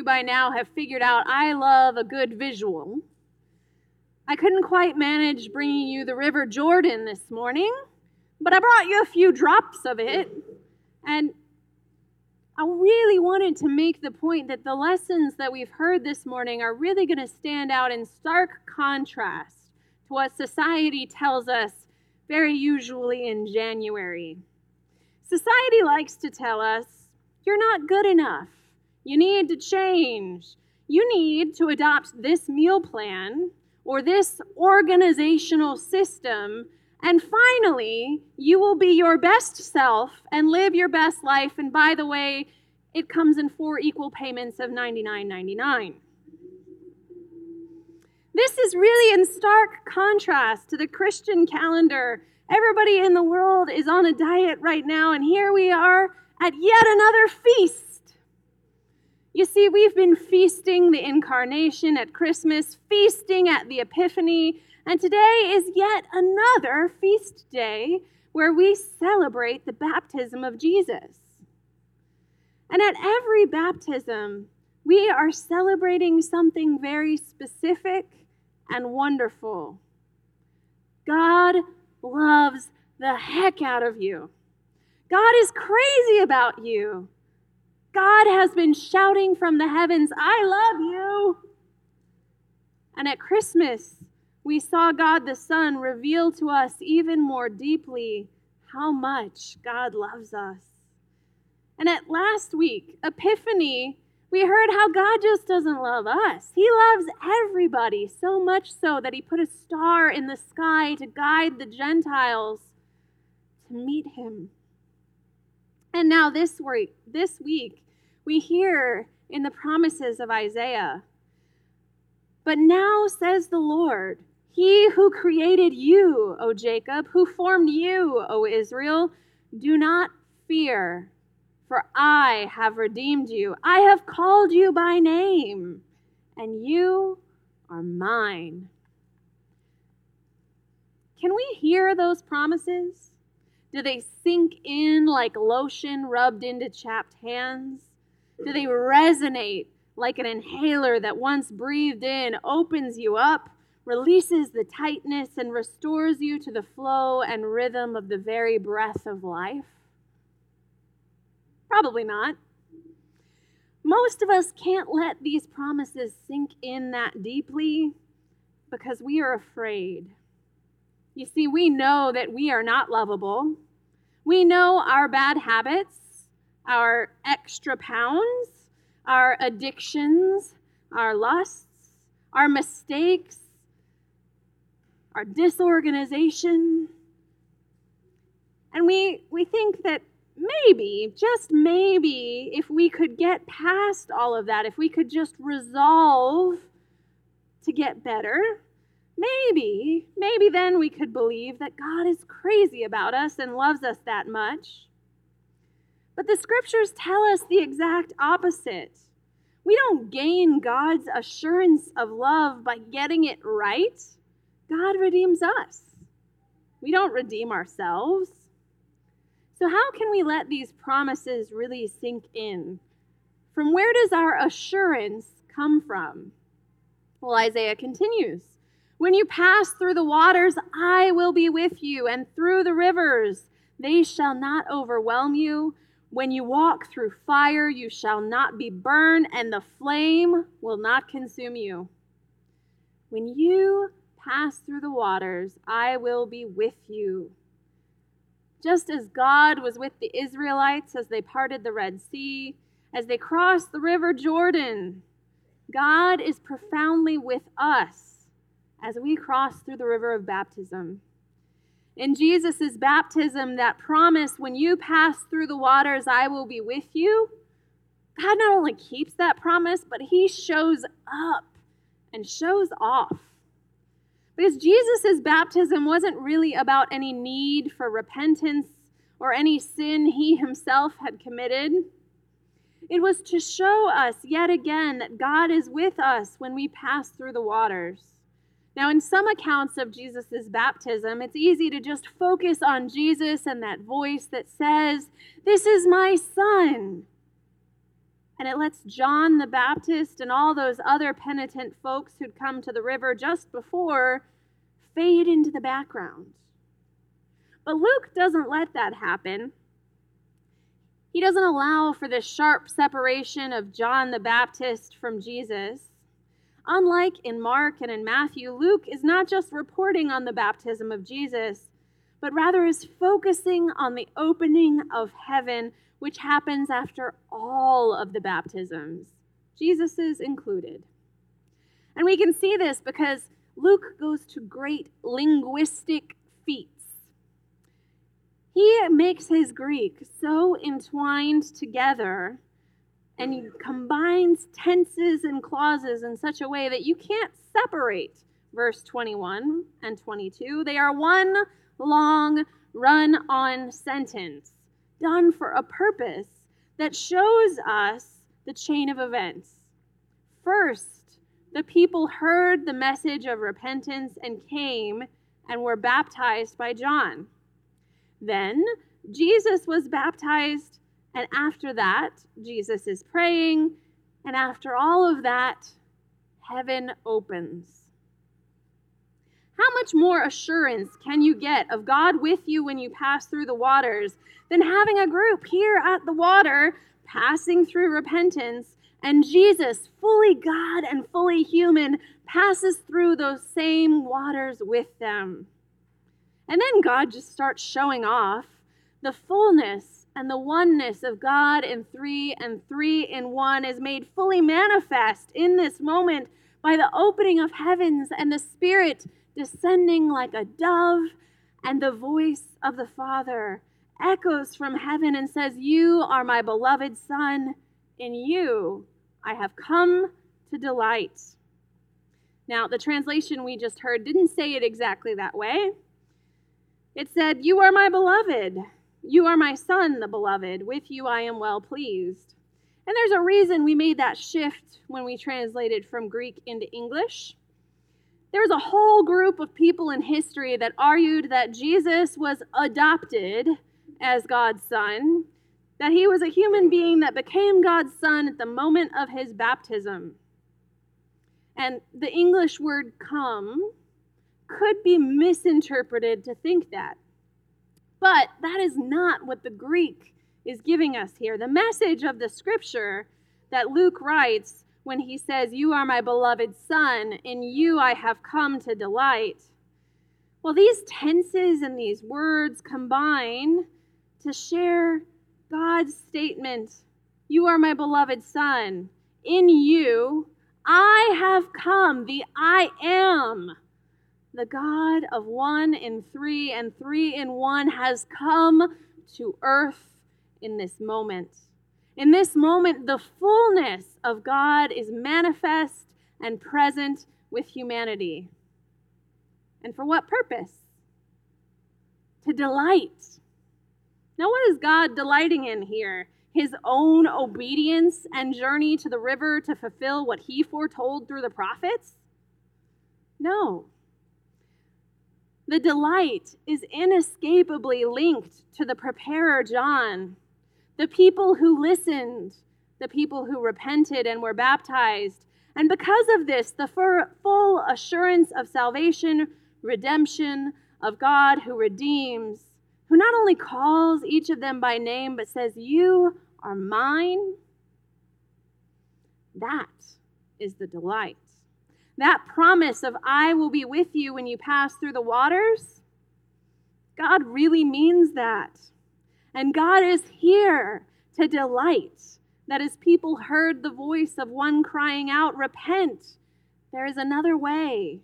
you by now have figured out I love a good visual. I couldn't quite manage bringing you the River Jordan this morning, but I brought you a few drops of it. And I really wanted to make the point that the lessons that we've heard this morning are really going to stand out in stark contrast to what society tells us very usually in January. Society likes to tell us, you're not good enough. You need to change. You need to adopt this meal plan or this organizational system. And finally, you will be your best self and live your best life. And by the way, it comes in four equal payments of $99.99. This is really in stark contrast to the Christian calendar Everybody in the world is on a diet right now, and here we are at yet another feast. You see, we've been feasting the incarnation at Christmas, feasting at the Epiphany, and today is yet another feast day where we celebrate the baptism of Jesus. And at every baptism, we are celebrating something very specific and wonderful. God loves the heck out of you. God is crazy about you. Has been shouting from the heavens, I love you. And at Christmas, we saw God the Son reveal to us even more deeply how much God loves us. And at last week, Epiphany, we heard how God just doesn't love us. He loves everybody, so much so that He put a star in the sky to guide the Gentiles to meet Him. And now this week, this week, we hear in the promises of Isaiah. But now says the Lord, He who created you, O Jacob, who formed you, O Israel, do not fear for I have redeemed you. I have called you by name, and you are mine. Can we hear those promises? Do they sink in like lotion rubbed into chapped hands? Do they resonate like an inhaler that once breathed in opens you up, releases the tightness, and restores you to the flow and rhythm of the very breath of life? Probably not. Most of us can't let these promises sink in that deeply because we are afraid. You see, we know that we are not lovable. We know our bad habits, our extra pounds, our addictions, our lusts, our mistakes, our disorganization. And we, we think that maybe, just maybe, if we could get past all of that, if we could just resolve to get better, maybe, maybe then we could believe that God is crazy about us and loves us that much. But the scriptures tell us the exact opposite. We don't gain God's assurance of love by getting it right. God redeems us. We don't redeem ourselves. So, how can we let these promises really sink in? From where does our assurance come from? Well, Isaiah continues When you pass through the waters, I will be with you, and through the rivers, they shall not overwhelm you. When you walk through fire, you shall not be burned, and the flame will not consume you. When you pass through the waters, I will be with you. Just as God was with the Israelites as they parted the Red Sea, as they crossed the River Jordan, God is profoundly with us as we cross through the river of baptism. In Jesus' baptism, that promise, when you pass through the waters, I will be with you, God not only keeps that promise, but He shows up and shows off. Because Jesus' baptism wasn't really about any need for repentance or any sin he himself had committed. It was to show us yet again that God is with us when we pass through the waters. Now, in some accounts of Jesus' baptism, it's easy to just focus on Jesus and that voice that says, This is my son. and it lets John the Baptist and all those other penitent folks who'd come to the river just before fade into the background. But Luke doesn't let that happen. He doesn't allow for this sharp separation of John the Baptist from Jesus. Unlike in Mark and in Matthew, Luke is not just reporting on the baptism of Jesus, but rather is focusing on the opening of heaven, which happens after all of the baptisms, Jesus's included. And we can see this because Luke goes to great linguistic feats. He makes his Greek so entwined together and he combines tenses and clauses in such a way that you can't separate verse 21 and 22. They are one long run on sentence done for a purpose that shows us the chain of events. First, the people heard the message of repentance and came and were baptized by John. Then Jesus was baptized, and after that, Jesus is praying, and after all of that, heaven opens. How much more assurance can you get of God with you when you pass through the waters than having a group here at the water passing through repentance and Jesus, fully God and fully human, passes through those same waters with them? And then God just starts showing off the fullness and the oneness of God in three and three in one is made fully manifest in this moment by the opening of heavens and the Spirit descending like a dove, and the voice of the Father echoes from heaven and says, You are my beloved Son, in you I have come to delight. Now, the translation we just heard didn't say it exactly that way. It said, You are my beloved. You are my son, the beloved. With you I am well pleased. And there's a reason we made that shift when we translated from Greek into English. There was a whole group of people in history that argued that Jesus was adopted as God's son, that he was a human being that became God's son at the moment of his baptism. And the English word come could be misinterpreted to think that. But that is not what the Greek is giving us here. The message of the scripture that Luke writes when he says, You are my beloved Son, in you I have come to delight. Well, these tenses and these words combine to share God's statement You are my beloved Son. In you I have come, the I am the God of one in three and three in one, has come to earth in this moment. In this moment, the fullness of God is manifest and present with humanity. And for what purpose? To delight. Now, what is God delighting in here? His own obedience and journey to the river to fulfill what he foretold through the prophets? No. The delight is inescapably linked to the preparer John, the people who listened, the people who repented and were baptized. And because of this, the full assurance of salvation, redemption, of God who redeems, who not only calls each of them by name, but says, You are mine. That is the delight that promise of I will be with you when you pass through the waters, God really means that. And God is here to delight that as people heard the voice of one crying out, Repent, there is another way.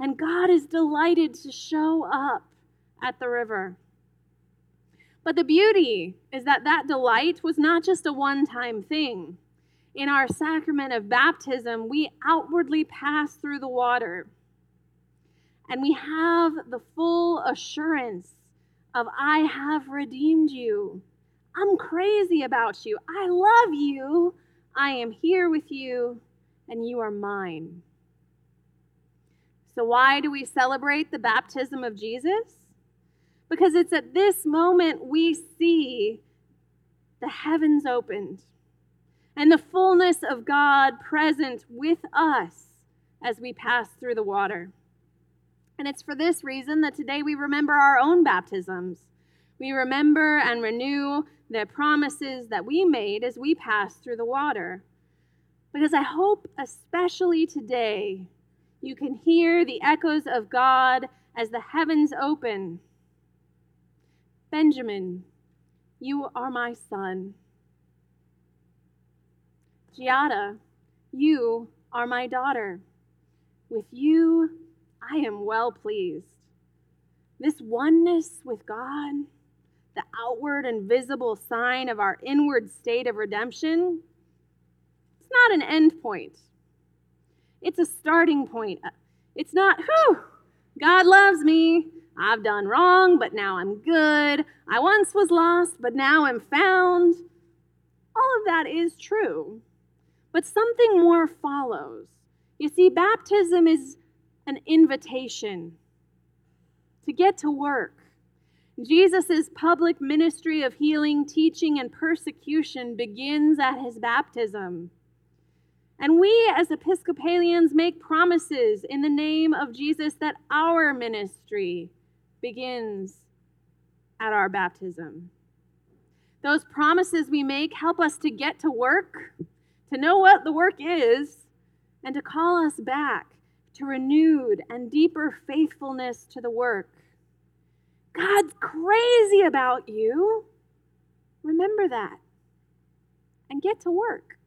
And God is delighted to show up at the river. But the beauty is that that delight was not just a one time thing in our sacrament of baptism, we outwardly pass through the water. And we have the full assurance of, I have redeemed you. I'm crazy about you. I love you. I am here with you, and you are mine. So, why do we celebrate the baptism of Jesus? Because it's at this moment we see the heavens opened and the fullness of God present with us as we pass through the water. And it's for this reason that today we remember our own baptisms. We remember and renew the promises that we made as we pass through the water. Because I hope, especially today, you can hear the echoes of God as the heavens open. Benjamin, you are my son. Giada, you are my daughter. With you, I am well pleased. This oneness with God, the outward and visible sign of our inward state of redemption, it's not an end point. It's a starting point. It's not, whew, God loves me. I've done wrong, but now I'm good. I once was lost, but now I'm found. All of that is true. But something more follows. You see, baptism is an invitation to get to work. Jesus' public ministry of healing, teaching, and persecution begins at his baptism. And we, as Episcopalians, make promises in the name of Jesus that our ministry begins at our baptism. Those promises we make help us to get to work, to know what the work is, and to call us back to renewed and deeper faithfulness to the work. God's crazy about you. Remember that and get to work.